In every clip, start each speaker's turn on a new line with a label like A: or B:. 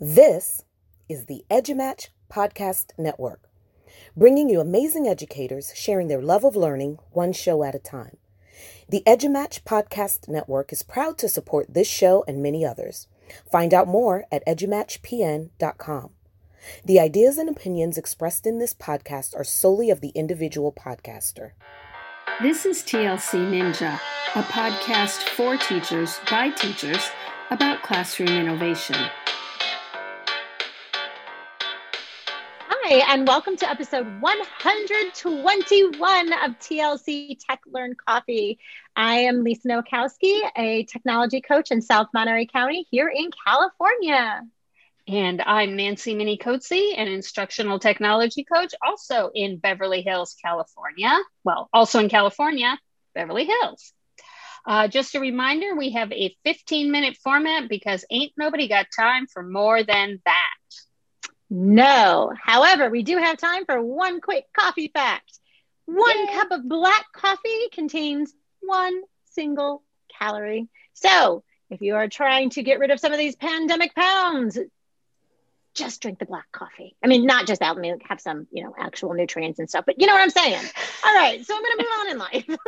A: This is the EduMatch Podcast Network, bringing you amazing educators sharing their love of learning one show at a time. The EduMatch Podcast Network is proud to support this show and many others. Find out more at edumatchpn.com. The ideas and opinions expressed in this podcast are solely of the individual podcaster.
B: This is TLC Ninja, a podcast for teachers by teachers about classroom innovation.
C: Hi, and welcome to episode 121 of TLC Tech Learn Coffee. I am Lisa Nowakowski, a technology coach in South Monterey County here in California.
D: And I'm Nancy Minnicozzi, an instructional technology coach, also in Beverly Hills, California. Well, also in California, Beverly Hills. Uh, just a reminder we have a 15 minute format because ain't nobody got time for more than that.
C: No. However, we do have time for one quick coffee fact. One Yay. cup of black coffee contains one single calorie. So, if you are trying to get rid of some of these pandemic pounds, just drink the black coffee. I mean, not just that. I mean, have some, you know, actual nutrients and stuff, but you know what I'm saying? All right. So I'm going to move on in life.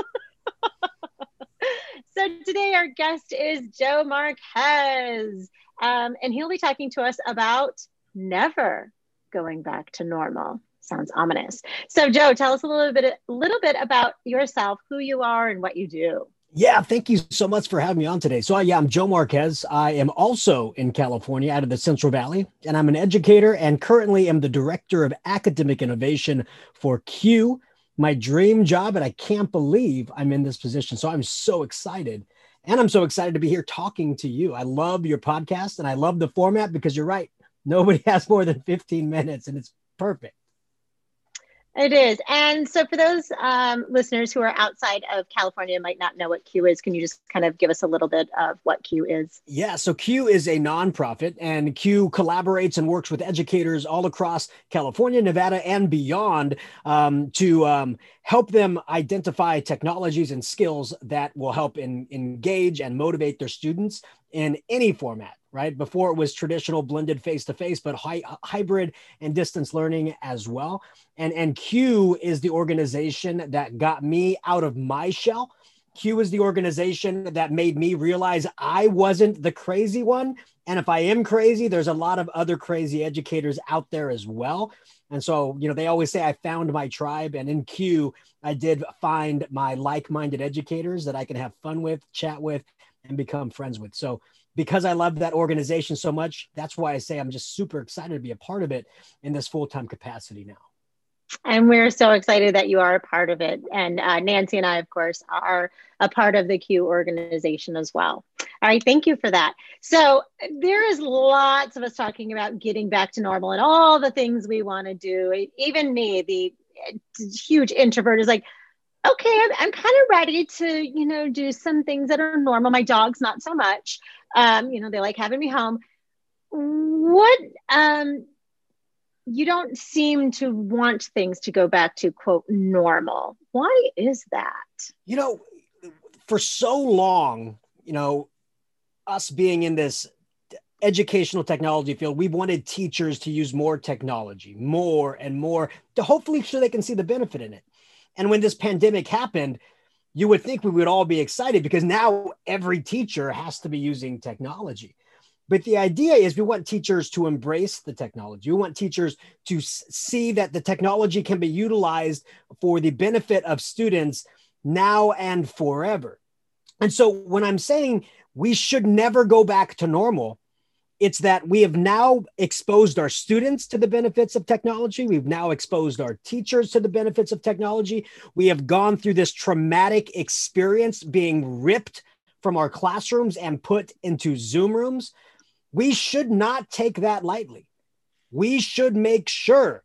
C: so today our guest is Joe Marquez, um, and he'll be talking to us about never going back to normal. Sounds ominous. So, Joe, tell us a little bit, a little bit about yourself, who you are, and what you do.
E: Yeah, thank you so much for having me on today. So, yeah, I'm Joe Marquez. I am also in California out of the Central Valley, and I'm an educator and currently am the director of academic innovation for CUE, my dream job. And I can't believe I'm in this position. So, I'm so excited. And I'm so excited to be here talking to you. I love your podcast and I love the format because you're right. Nobody has more than 15 minutes and it's perfect.
C: It is. And so, for those um, listeners who are outside of California and might not know what CUE is, can you just kind of give us a little bit of what CUE is?
E: Yeah. So, CUE is a nonprofit, and CUE collaborates and works with educators all across California, Nevada, and beyond um, to um, help them identify technologies and skills that will help in, engage and motivate their students in any format right? Before it was traditional blended face to face, but hybrid and distance learning as well. And, and CUE is the organization that got me out of my shell. CUE is the organization that made me realize I wasn't the crazy one. And if I am crazy, there's a lot of other crazy educators out there as well. And so, you know, they always say I found my tribe. And in CUE, I did find my like minded educators that I can have fun with, chat with, and become friends with. So, because I love that organization so much, that's why I say I'm just super excited to be a part of it in this full time capacity now.
C: And we're so excited that you are a part of it. And uh, Nancy and I, of course, are a part of the CUE organization as well. All right, thank you for that. So, there is lots of us talking about getting back to normal and all the things we want to do. Even me, the huge introvert, is like, okay, I'm, I'm kind of ready to, you know, do some things that are normal. My dog's not so much. Um, you know, they like having me home. What um you don't seem to want things to go back to quote normal. Why is that?
E: You know, for so long, you know, us being in this educational technology field, we've wanted teachers to use more technology, more and more to hopefully so they can see the benefit in it. And when this pandemic happened, you would think we would all be excited because now every teacher has to be using technology. But the idea is we want teachers to embrace the technology. We want teachers to see that the technology can be utilized for the benefit of students now and forever. And so when I'm saying we should never go back to normal, it's that we have now exposed our students to the benefits of technology. We've now exposed our teachers to the benefits of technology. We have gone through this traumatic experience being ripped from our classrooms and put into Zoom rooms. We should not take that lightly. We should make sure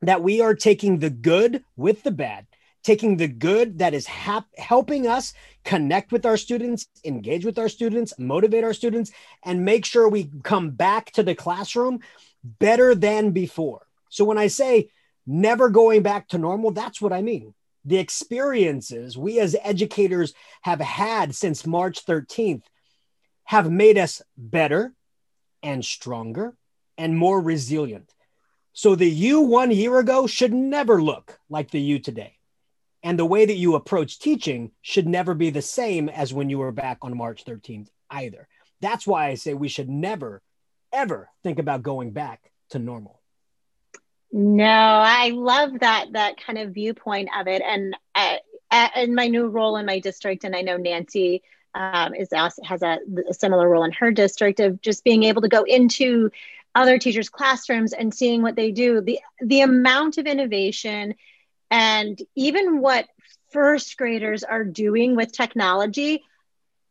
E: that we are taking the good with the bad taking the good that is hap- helping us connect with our students, engage with our students, motivate our students, and make sure we come back to the classroom better than before. So when I say never going back to normal, that's what I mean. The experiences we as educators have had since March 13th have made us better and stronger and more resilient. So the you one year ago should never look like the you today. And the way that you approach teaching should never be the same as when you were back on March 13th either. That's why I say we should never, ever think about going back to normal.
C: No, I love that that kind of viewpoint of it, and uh, in my new role in my district, and I know Nancy um, is has a, a similar role in her district of just being able to go into other teachers' classrooms and seeing what they do. the The amount of innovation, and even what first graders are doing with technology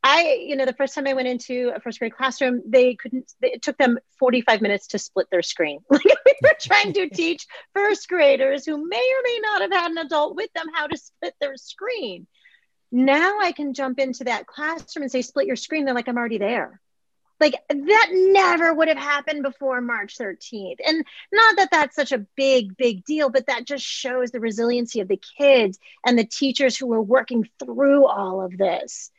C: I, you know, the first time I went into a first grade classroom, they couldn't, it took them 45 minutes to split their screen. Like we were trying to teach first graders who may or may not have had an adult with them how to split their screen. Now I can jump into that classroom and say, split your screen. They're like, I'm already there. Like that never would have happened before March 13th. And not that that's such a big, big deal, but that just shows the resiliency of the kids and the teachers who were working through all of this.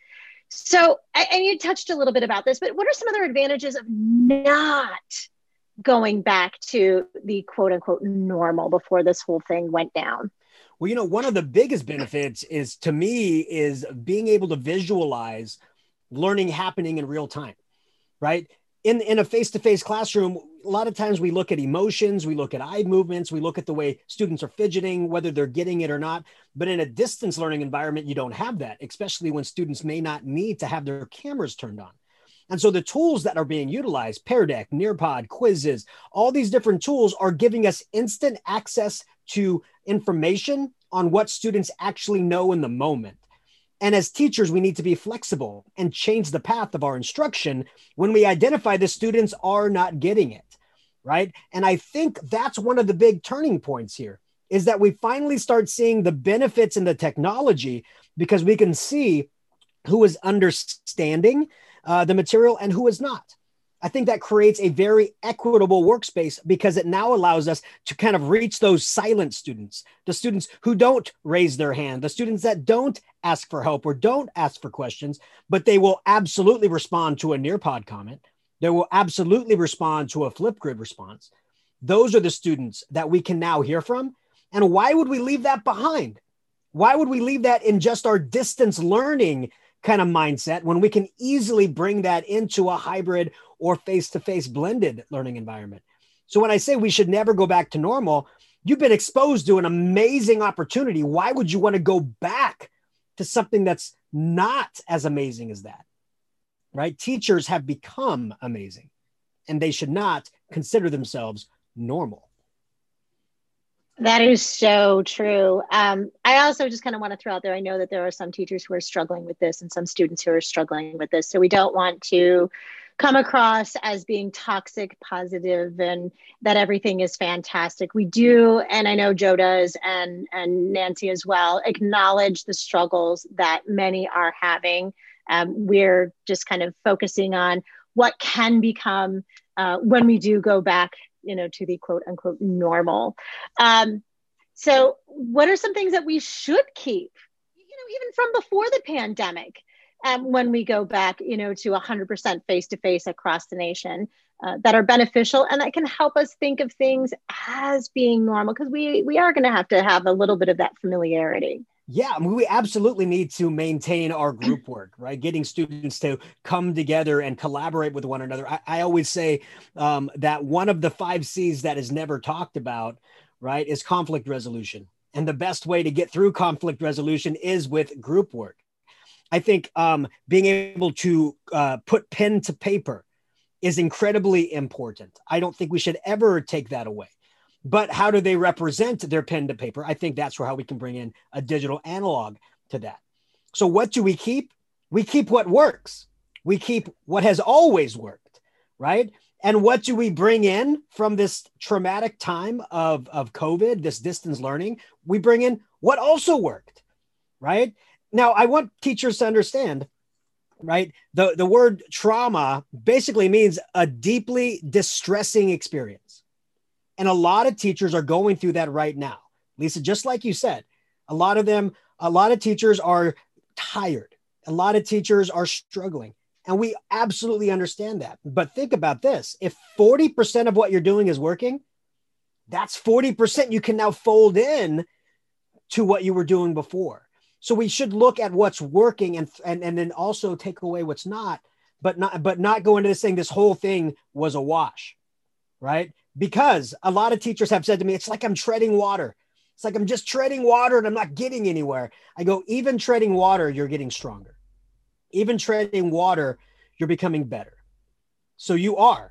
C: So, and you touched a little bit about this, but what are some other advantages of not going back to the quote unquote normal before this whole thing went down?
E: Well, you know, one of the biggest benefits is to me is being able to visualize learning happening in real time, right? In, in a face-to-face classroom, a lot of times we look at emotions, we look at eye movements, we look at the way students are fidgeting, whether they're getting it or not. But in a distance learning environment, you don't have that, especially when students may not need to have their cameras turned on. And so the tools that are being utilized, Pear Deck, Nearpod, Quizizz, all these different tools are giving us instant access to information on what students actually know in the moment. And as teachers, we need to be flexible and change the path of our instruction when we identify the students are not getting it right? And I think that's one of the big turning points here is that we finally start seeing the benefits in the technology because we can see who is understanding uh, the material and who is not. I think that creates a very equitable workspace because it now allows us to kind of reach those silent students, the students who don't raise their hand, the students that don't ask for help or don't ask for questions, but they will absolutely respond to a Nearpod comment they will absolutely respond to a Flipgrid response. Those are the students that we can now hear from. And why would we leave that behind? Why would we leave that in just our distance learning kind of mindset when we can easily bring that into a hybrid or face to face blended learning environment? So when I say we should never go back to normal, you've been exposed to an amazing opportunity. Why would you want to go back to something that's not as amazing as that? right? Teachers have become amazing and they should not consider themselves normal.
C: That is so true. Um, I also just kind of want to throw out there I know that there are some teachers who are struggling with this and some students who are struggling with this. So we don't want to come across as being toxic positive and that everything is fantastic we do and i know joe does and and nancy as well acknowledge the struggles that many are having um, we're just kind of focusing on what can become uh, when we do go back, you know, to the quote unquote normal. Um, so, what are some things that we should keep, you know, even from before the pandemic? Um, when we go back, you know, to 100% face to face across the nation, uh, that are beneficial and that can help us think of things as being normal because we we are going to have to have a little bit of that familiarity.
E: Yeah, I mean, we absolutely need to maintain our group work, right? Getting students to come together and collaborate with one another. I, I always say um, that one of the five C's that is never talked about, right, is conflict resolution. And the best way to get through conflict resolution is with group work. I think um, being able to uh, put pen to paper is incredibly important. I don't think we should ever take that away but how do they represent their pen to paper? I think that's where how we can bring in a digital analog to that. So what do we keep? We keep what works. We keep what has always worked, right? And what do we bring in from this traumatic time of, of COVID, this distance learning? We bring in what also worked, right? Now, I want teachers to understand, right? The, the word trauma basically means a deeply distressing experience and a lot of teachers are going through that right now. Lisa, just like you said, a lot of them, a lot of teachers are tired. A lot of teachers are struggling. And we absolutely understand that. But think about this if 40% of what you're doing is working, that's 40% you can now fold in to what you were doing before. So we should look at what's working and, and, and then also take away what's not, but not, but not go into this thing, this whole thing was a wash, right? Because a lot of teachers have said to me, it's like I'm treading water. It's like I'm just treading water and I'm not getting anywhere. I go, even treading water, you're getting stronger. Even treading water, you're becoming better. So you are.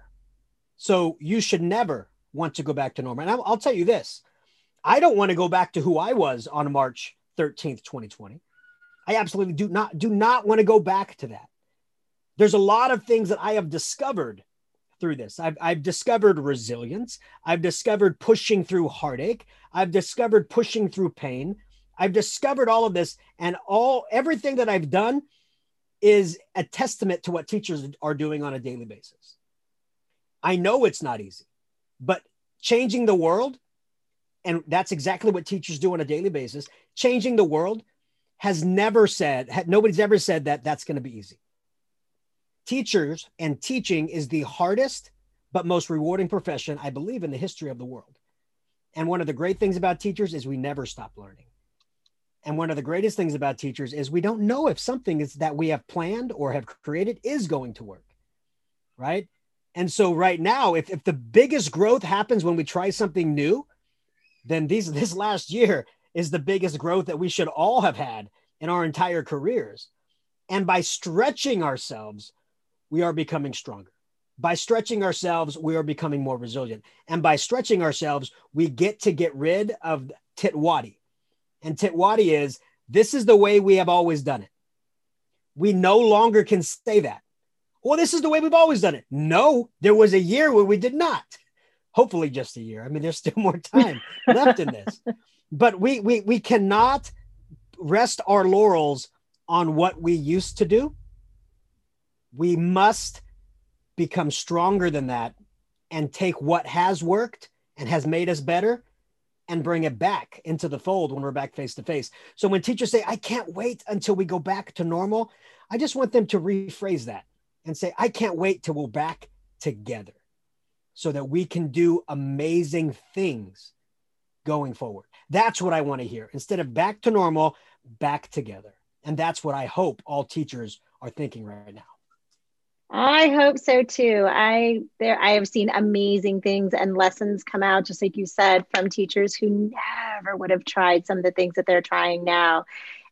E: So you should never want to go back to normal. And I'll, I'll tell you this I don't want to go back to who I was on March 13th, 2020. I absolutely do not do not want to go back to that. There's a lot of things that I have discovered through this. I've, I've discovered resilience. I've discovered pushing through heartache. I've discovered pushing through pain. I've discovered all of this and all everything that I've done is a testament to what teachers are doing on a daily basis. I know it's not easy, but changing the world, and that's exactly what teachers do on a daily basis, changing the world has never said, nobody's ever said that that's going to be easy. Teachers and teaching is the hardest but most rewarding profession, I believe, in the history of the world. And one of the great things about teachers is we never stop learning. And one of the greatest things about teachers is we don't know if something is that we have planned or have created is going to work. Right. And so right now, if, if the biggest growth happens when we try something new, then these this last year is the biggest growth that we should all have had in our entire careers. And by stretching ourselves, we are becoming stronger. By stretching ourselves, we are becoming more resilient. And by stretching ourselves, we get to get rid of TTWWADI. And TTWWADI is this is the way we have always done it. We no longer can say that. Well, this is the way we've always done it. No, there was a year where we did not. Hopefully, just a year. I mean, there's still more time left in this. But we, we, we cannot rest our laurels on what we used to do. We must become stronger than that and take what has worked and has made us better and bring it back into the fold when we're back face to face. So when teachers say, I can't wait until we go back to normal, I just want them to rephrase that and say, I can't wait till we're back together so that we can do amazing things going forward. That's what I want to hear. Instead of back to normal, back together. And that's what I hope all teachers are thinking right now.
C: I hope so too. I there I have seen amazing things and lessons come out just like you said from teachers who never would have tried some of the things that they're trying now.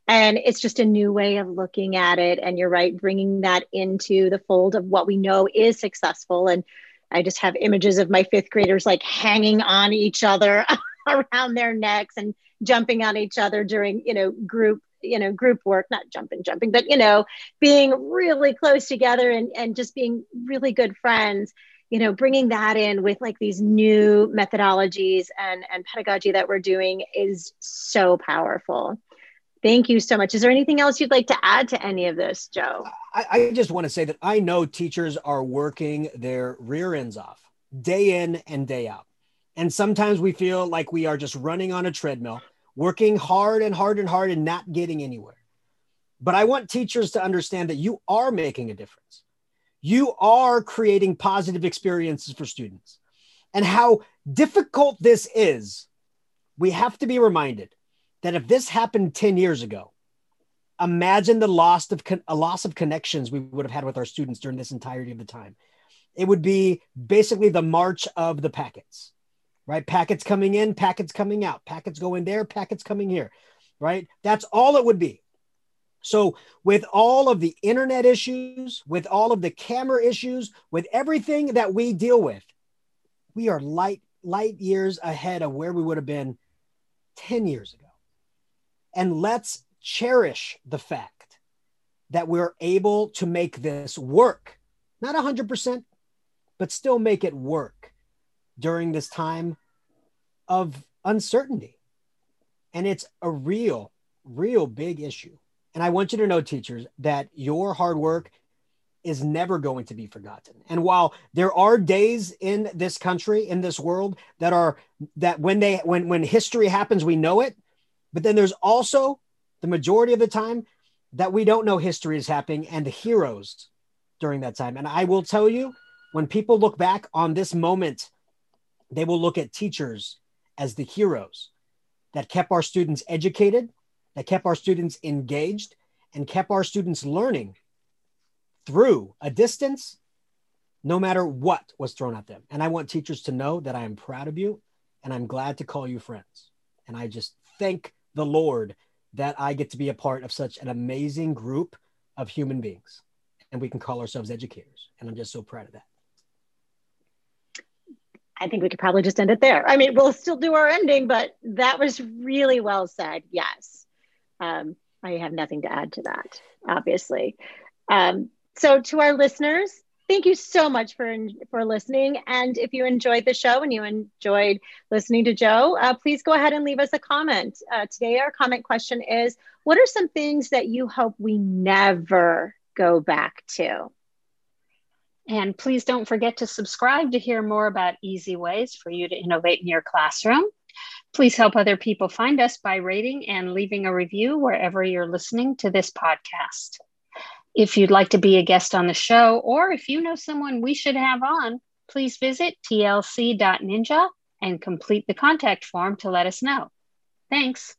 C: And it's just a new way of looking at it and you're right bringing that into the fold of what we know is successful and I just have images of my 5th graders like hanging on each other around their necks and jumping on each other during, you know, group you know group work not jumping jumping but you know being really close together and and just being really good friends you know bringing that in with like these new methodologies and and pedagogy that we're doing is so powerful. Thank you so much. Is there anything else you'd like to add to any of this joe?
E: I, I just want to say that i know teachers are working their rear ends off day in and day out. And sometimes we feel like we are just running on a treadmill working hard and hard and hard and not getting anywhere. But I want teachers to understand that you are making a difference. You are creating positive experiences for students. And how difficult this is, we have to be reminded that if this happened 10 years ago, imagine the loss of a loss of connections we would have had with our students during this entirety of the time. It would be basically the march of the packets right? Packets coming in, packets coming out, packets going there, packets coming here, right? That's all it would be. So, with all of the internet issues, with all of the camera issues, with everything that we deal with, we are light light years ahead of where we would have been 10 years ago. And let's cherish the fact that we're able to make this work. Not 100%, but still make it work during this time of uncertainty. And it's a real, real big issue. And I want you to know, teachers, that your hard work is never going to be forgotten. And while there are days in this country, in this world, that are that when they when when history happens, we know it. But then there's also the majority of the time that we don't know history is happening and the heroes during that time. And I will tell you, when people look back on this moment, they will look at teachers as the heroes that kept our students educated, that kept our students engaged, and kept our students learning through a distance, no matter what was thrown at them. And I want teachers to know that I am proud of you and I'm glad to call you friends. And I just thank the Lord that I get to be a part of such an amazing group of human beings. And we can call ourselves educators. And I'm just so proud of that.
C: I think we could probably just end it there. I mean, we'll still do our ending, but that was really well said. Yes. Um, I have nothing to add to that, obviously. Um, so, to our listeners, thank you so much for for listening. And if you enjoyed the show and you enjoyed listening to Joe, uh, please go ahead and leave us a comment. Uh, today, our comment question is: What are some things that you hope we never go back to?
D: And please don't forget to subscribe to hear more about easy ways for you to innovate in your classroom. Please help other people find us by rating and leaving a review wherever you're listening to this podcast. If you'd like to be a guest on the show, or if you know someone we should have on, please visit tlc.ninja and complete the contact form to let us know. Thanks.